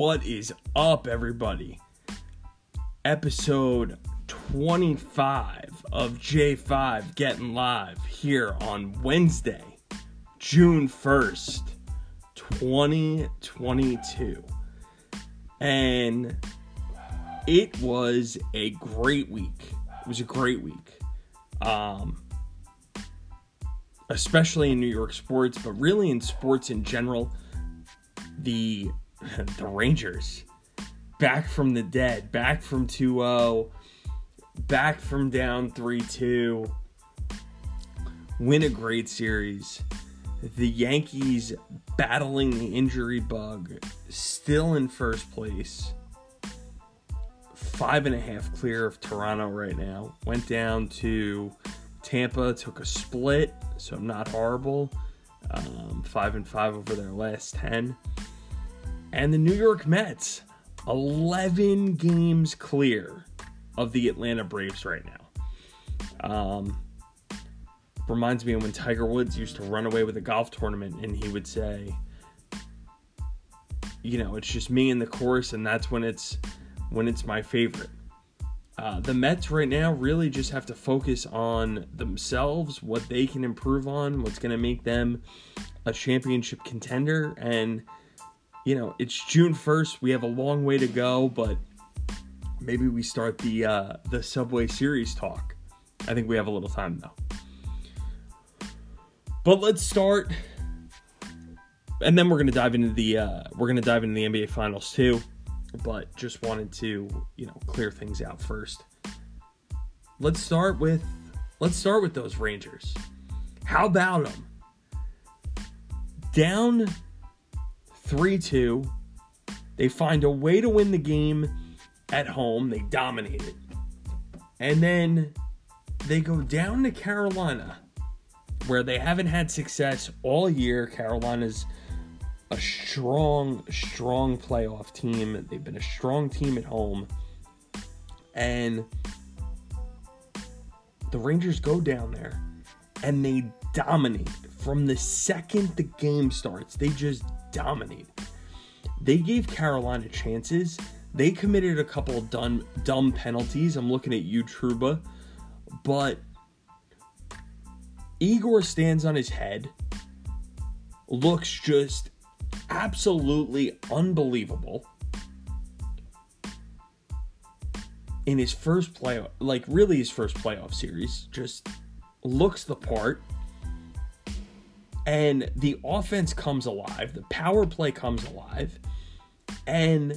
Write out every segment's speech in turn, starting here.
What is up, everybody? Episode 25 of J5 Getting Live here on Wednesday, June 1st, 2022. And it was a great week. It was a great week. Um, especially in New York sports, but really in sports in general. The the Rangers back from the dead, back from 2-0, back from down 3-2. Win a great series. The Yankees battling the injury bug, still in first place. Five and a half clear of Toronto right now. Went down to Tampa, took a split, so not horrible. Um, five and five over their last ten. And the New York Mets, 11 games clear of the Atlanta Braves right now. Um, reminds me of when Tiger Woods used to run away with a golf tournament and he would say, you know, it's just me and the course, and that's when it's when it's my favorite. Uh, the Mets right now really just have to focus on themselves, what they can improve on, what's going to make them a championship contender, and you know, it's June 1st. We have a long way to go, but maybe we start the uh, the Subway Series talk. I think we have a little time though. But let's start, and then we're gonna dive into the uh, we're gonna dive into the NBA Finals too. But just wanted to you know clear things out first. Let's start with let's start with those Rangers. How about them? Down 3 2. They find a way to win the game at home. They dominate it. And then they go down to Carolina, where they haven't had success all year. Carolina's a strong, strong playoff team. They've been a strong team at home. And the Rangers go down there and they dominate from the second the game starts. They just dominated. They gave Carolina chances. They committed a couple of dumb, dumb penalties. I'm looking at you, Trouba. But Igor stands on his head, looks just absolutely unbelievable. In his first playoff, like really his first playoff series, just looks the part and the offense comes alive, the power play comes alive, and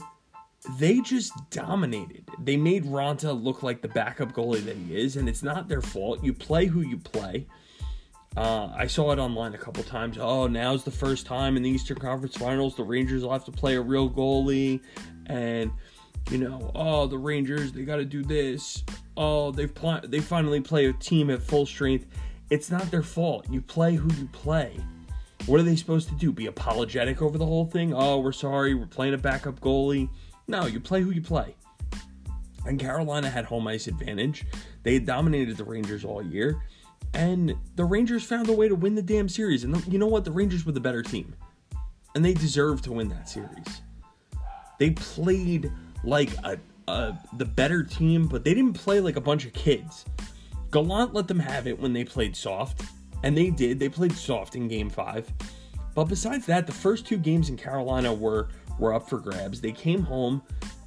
they just dominated. They made Raanta look like the backup goalie that he is, and it's not their fault. You play who you play. Uh, I saw it online a couple times. Oh, now's the first time in the Eastern Conference Finals the Rangers will have to play a real goalie, and you know, oh, the Rangers they got to do this. Oh, they've pl- they finally play a team at full strength it's not their fault. You play who you play. What are they supposed to do? Be apologetic over the whole thing? Oh, we're sorry, we're playing a backup goalie. No, you play who you play. And Carolina had home ice advantage. They had dominated the Rangers all year. And the Rangers found a way to win the damn series. And you know what? The Rangers were the better team. And they deserved to win that series. They played like a, a the better team, but they didn't play like a bunch of kids. Gallant let them have it when they played soft, and they did. They played soft in game five. But besides that, the first two games in Carolina were were up for grabs. They came home,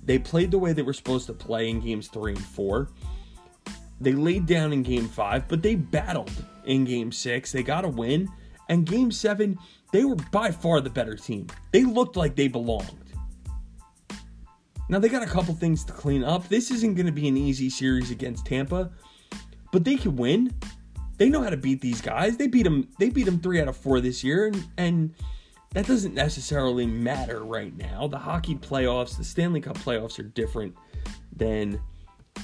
they played the way they were supposed to play in games three and four. They laid down in game five, but they battled in game six. They got a win. And game seven, they were by far the better team. They looked like they belonged. Now they got a couple things to clean up. This isn't going to be an easy series against Tampa, but they can win. They know how to beat these guys. They beat them. They beat them three out of four this year, and, and that doesn't necessarily matter right now. The hockey playoffs, the Stanley Cup playoffs, are different than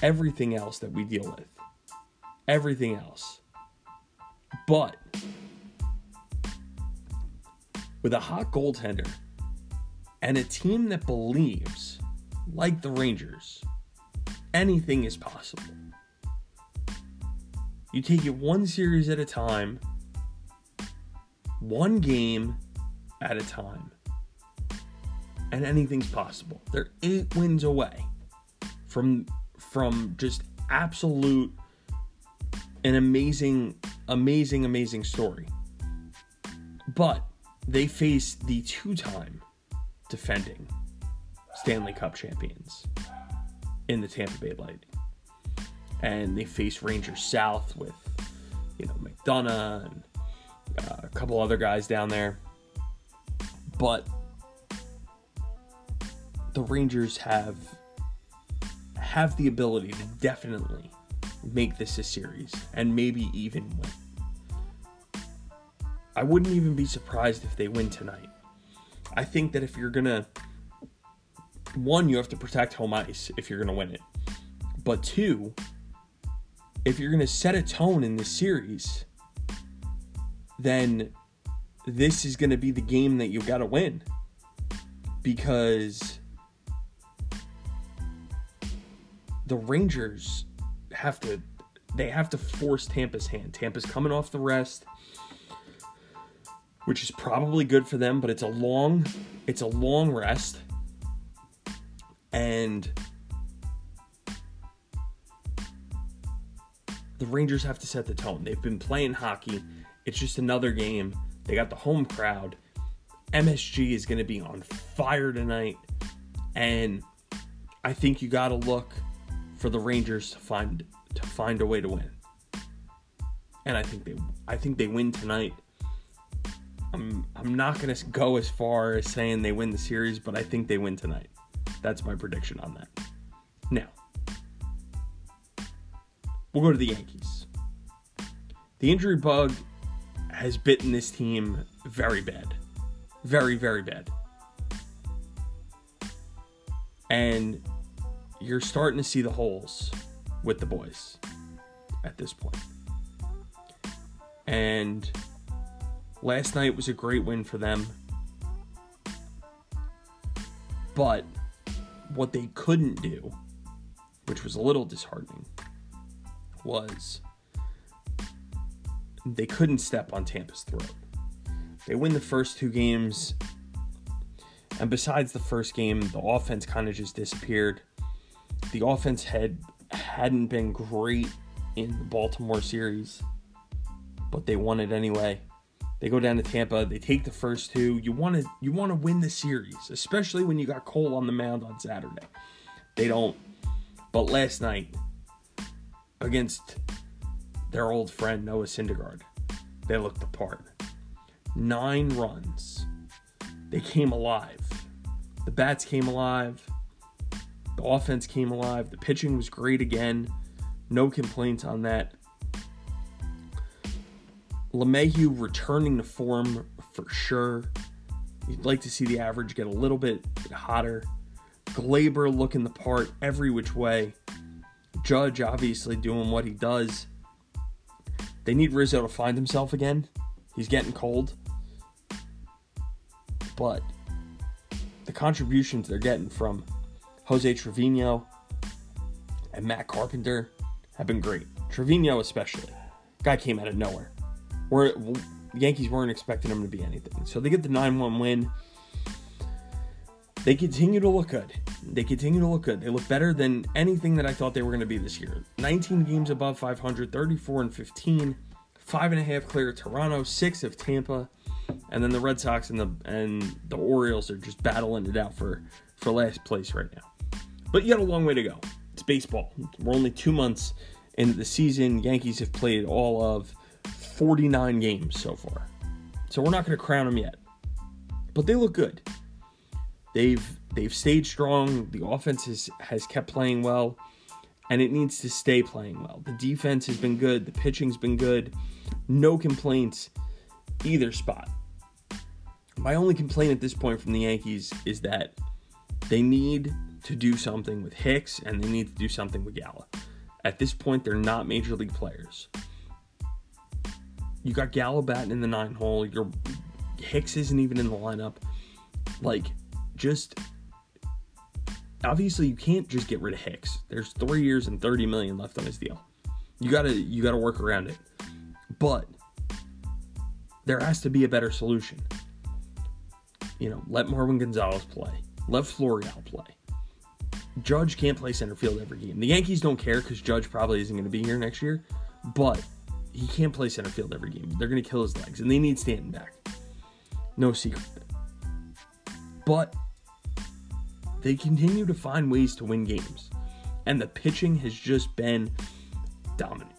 everything else that we deal with. Everything else, but with a hot goaltender and a team that believes, like the Rangers, anything is possible. You take it one series at a time, one game at a time. and anything's possible. They're eight wins away from from just absolute an amazing, amazing, amazing story. But they face the two-time defending Stanley Cup champions in the Tampa Bay Lightning. And they face Rangers South with, you know, McDonagh and uh, a couple other guys down there. But the Rangers have have the ability to definitely make this a series and maybe even win. I wouldn't even be surprised if they win tonight. I think that if you're to one, you have to protect home ice if you're to win it. But two, if you're going to set a tone in this series, then this is going to be the game that you've got to win. Because the Rangers have to they have to force Tampa's hand. Tampa's coming off the rest, which is probably good for them, but it's a long it's a long rest. And the Rangers have to set the tone. They've been playing hockey. It's just another game. They got the home crowd. MSG is going to be on fire tonight. And I think you got to look for the Rangers to find to find a way to win. And I think they I think they win tonight. I'm I'm not going to go as far as saying they win the series, but I think they win tonight. That's my prediction on that. Now, we'll go to the Yankees. The injury bug has bitten this team very bad. Very, very bad. And you're starting to see the holes with the boys at this point. And last night was a great win for them. But what they couldn't do, which was a little disheartening, was they couldn't step on Tampa's throat. They win the first two games, and besides the first game, the offense kind of just disappeared. The offense had hadn't been great in the Baltimore series, but they won it anyway. They go down to Tampa. They take the first two. You want to you want to win the series, especially when you got Cole on the mound on Saturday. They don't. But last night against their old friend Noah Syndergaard, they looked the part. Nine runs. They came alive. The bats came alive. The offense came alive. The pitching was great again. No complaints on that. LeMahieu returning to form for sure. You'd like to see the average get a little bit hotter. Gleyber looking the part every which way. Judge obviously doing what he does. They need Rizzo to find himself again. He's getting cold. But the contributions they're getting from Jose Trevino and Matt Carpenter have been great. Trevino especially. Guy came out of nowhere where the Yankees weren't expecting him to be anything. So they get the 9 1 win. They continue to look good. They continue to look good. They look better than anything that I thought they were going to be this year. 19 games above 500, 34 and 15, five and a half clear of Toronto, six of Tampa, and then the Red Sox and the and the Orioles are just battling it out for for last place right now. But you got a long way to go. It's baseball. We're only two months into the season. Yankees have played all of 49 games so far. So we're not going to crown them yet. But they look good. They've they've stayed strong. The offense has, has kept playing well, and it needs to stay playing well. The defense has been good. The pitching's been good. No complaints either spot. My only complaint at this point from the Yankees is that they need to do something with Hicks and they need to do something with Gallo. At this point, they're not major league players. You got Gallo batting in the nine hole. Your Hicks isn't even in the lineup. Like, just obviously you can't just get rid of Hicks. There's three years and 30 million left on his deal. You gotta you gotta work around it. But there has to be a better solution. You know, let Marwin Gonzalez play. Let Florial play. Judge can't play center field every game. The Yankees don't care because Judge probably isn't going to be here next year, but he can't play center field every game. They're going to kill his legs, and they need Stanton back. No secret. But they continue to find ways to win games, and the pitching has just been dominant.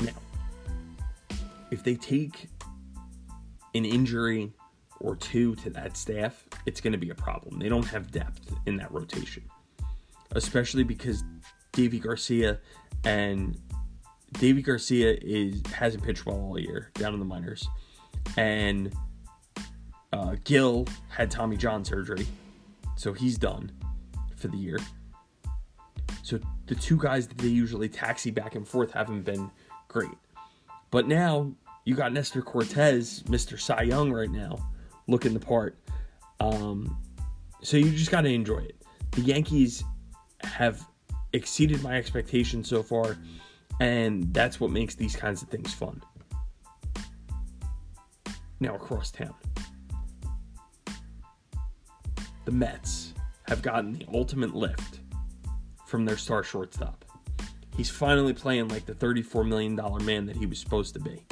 Now, if they take an injury or two to that staff, it's going to be a problem. They don't have depth in that rotation, especially because Deivi Garcia and Davy Garcia is hasn't pitched well all year down in the minors, and uh, Gil had Tommy John surgery, so he's done for the year. So the two guys that they usually taxi back and forth haven't been great, but now you got Nestor Cortes, Mr. Cy Young, right now, looking the part. Um, so you just got to enjoy it. The Yankees have exceeded my expectations so far, and that's what makes these kinds of things fun. Now, across town, the Mets have gotten the ultimate lift from their star shortstop. He's finally playing like the $34 million man that he was supposed to be.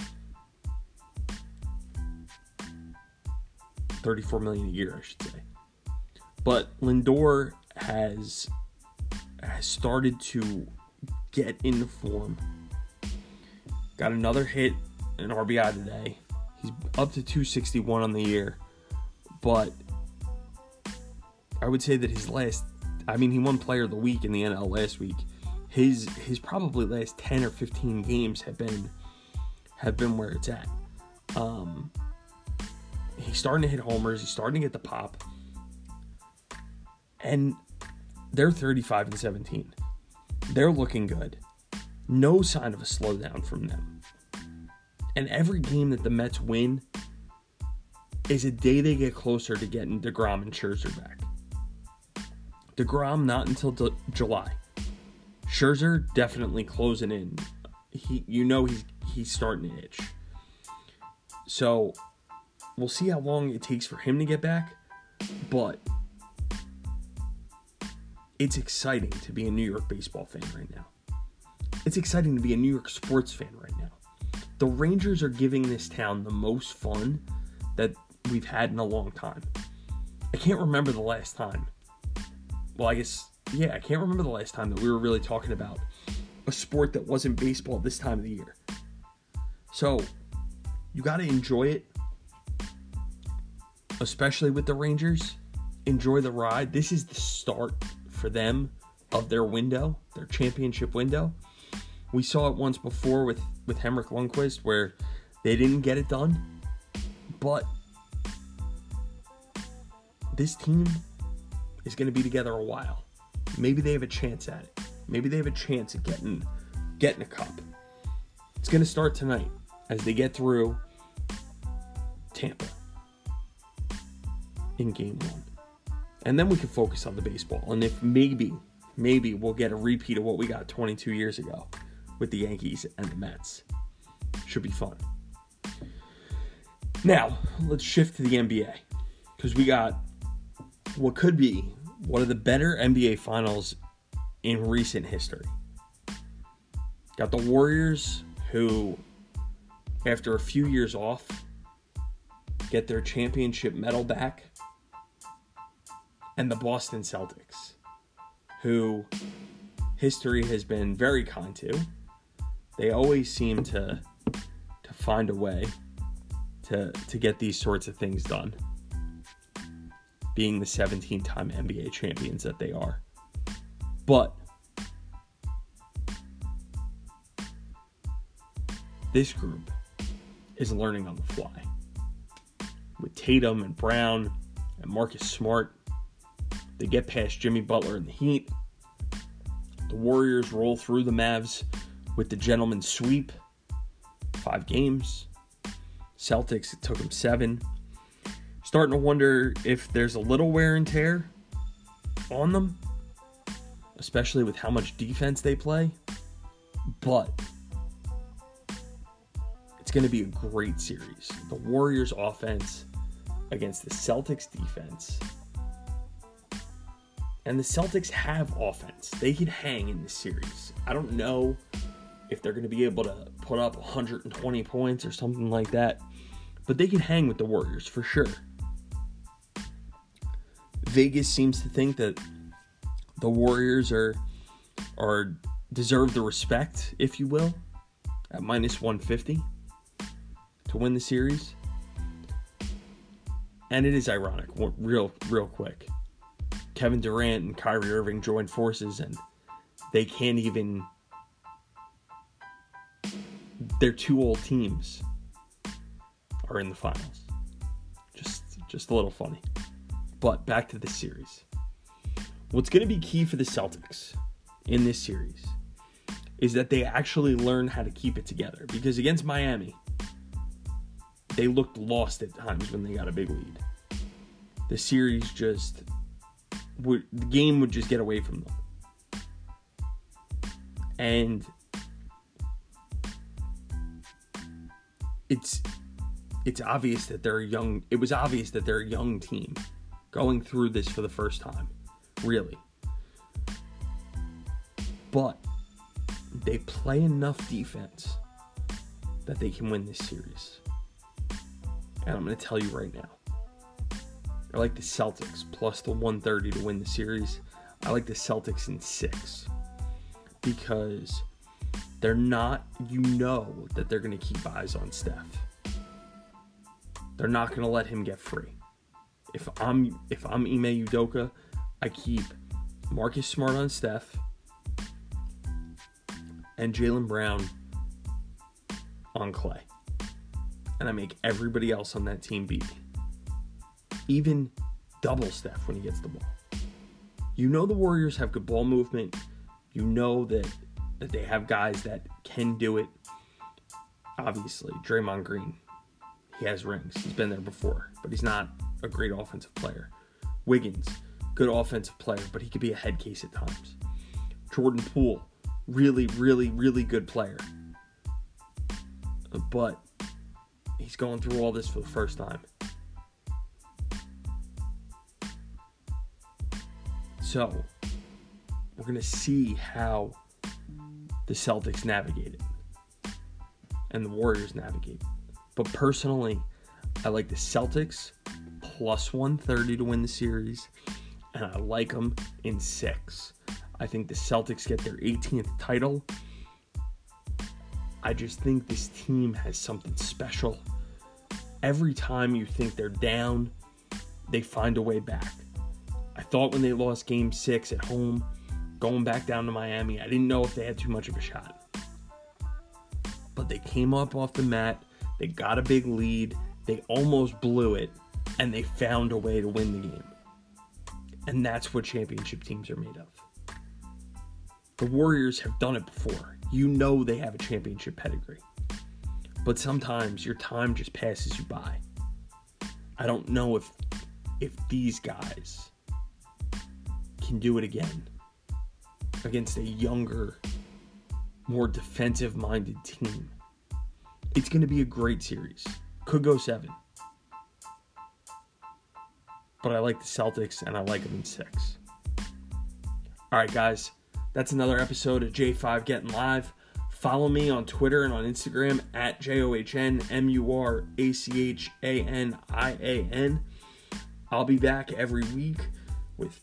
34 million a year, I should say. But Lindor has has started to get into form. Got another hit, an RBI today. He's up to 261 on the year, but I would say that his last I mean he won player of the week in the NL last week. His his probably last 10 or 15 games have been have been where it's at. Um he's starting to hit homers. He's starting to get the pop. And they're 35 and 17. They're looking good. No sign of a slowdown from them. And every game that the Mets win is a day they get closer to getting DeGrom and Scherzer back. DeGrom not until de- July. Scherzer definitely closing in. He, you know, he's he's starting to itch. So We'll see how long it takes for him to get back, but it's exciting to be a New York baseball fan right now. It's exciting to be a New York sports fan right now. The Rangers are giving this town the most fun that we've had in a long time. I can't remember the last time. Well, I guess, yeah, I can't remember the last time that we were really talking about a sport that wasn't baseball this time of the year. So, you got to enjoy it especially with the Rangers. Enjoy the ride. This is the start for them of their window, their championship window. We saw it once before with with Henrik Lundqvist where they didn't get it done, but this team is going to be together a while. Maybe they have a chance at it. Maybe they have a chance at getting getting a cup. It's going to start tonight as they get through Tampa in game one. And then we can focus on the baseball. And if maybe, maybe we'll get a repeat of what we got 22 years ago with the Yankees and the Mets. Should be fun. Now, let's shift to the NBA. Because we got what could be one of the better NBA finals in recent history. Got the Warriors, who, after a few years off, get their championship medal back and the Boston Celtics, who history has been very kind to. They always seem to to find a way to to get these sorts of things done. Being the 17-time NBA champions that they are. But this group is learning on the fly. With Tatum and Brown and Marcus Smart they get past Jimmy Butler in the Heat. The Warriors roll through the Mavs with the gentleman's sweep. Five games. Celtics, it took them seven. Starting to wonder if there's a little wear and tear on them, especially with how much defense they play. But it's going to be a great series. The Warriors' offense against the Celtics' defense And the Celtics have offense. They can hang in this series. I don't know if they're going to be able to put up 120 points or something like that, but they can hang with the Warriors for sure. Vegas seems to think that the Warriors are are deserve the respect, if you will, at minus 150 to win the series. And it is ironic, real real quick. Kevin Durant and Kyrie Irving joined forces and they can't even their two old teams are in the finals. Just just a little funny. But back to the series. What's going to be key for the Celtics in this series is that they actually learn how to keep it together because against Miami they looked lost at times when they got a big lead. The series just would the game would just get away from them. And it's it's obvious that they're a young it was obvious that they're a young team going through this for the first time really but they play enough defense that they can win this series and i'm going to tell you right now i like the celtics plus the 130 to win the series i like the celtics in six because they're not, you know, that they're going to keep eyes on Steph. They're not going to let him get free. If I'm if I'm Ime Udoka, I keep Marcus Smart on Steph and Jaylen Brown on Klay. And I make everybody else on that team beat me. Even double Steph when he gets the ball. You know the Warriors have good ball movement. You know that that they have guys that can do it. Obviously, Draymond Green, he has rings. He's been there before, but he's not a great offensive player. Wiggins, good offensive player, but he could be a head case at times. Jordan Poole, really, really, really good player. But he's going through all this for the first time. So, we're going to see how the Celtics navigate it and the Warriors navigate. But personally, I like the Celtics plus 130 to win the series, and I like them in six. I think the Celtics get their 18th title. I just think this team has something special. Every time you think they're down, they find a way back. I thought when they lost game six at home, going back down to Miami. I didn't know if they had too much of a shot. But they came up off the mat, they got a big lead, they almost blew it, and they found a way to win the game. And that's what championship teams are made of. The Warriors have done it before. You know they have a championship pedigree. But sometimes your time just passes you by. I don't know if if these guys can do it again against a younger, more defensive minded team. It's going to be a great series. Could go seven. But I like the Celtics and I like them in six. All right, guys, that's another episode of J5 Getting Live. Follow me on Twitter and on Instagram at J O H N M U R A C H A N I A N. I'll be back every week with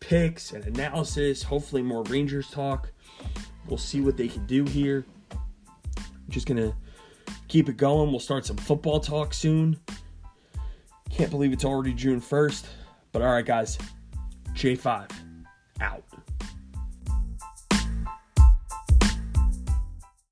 picks and analysis, hopefully more Rangers talk. We'll see what they can do here. I'm just gonna keep it going. We'll start some football talk soon. Can't believe it's already June 1st. But all right, guys, J5 out.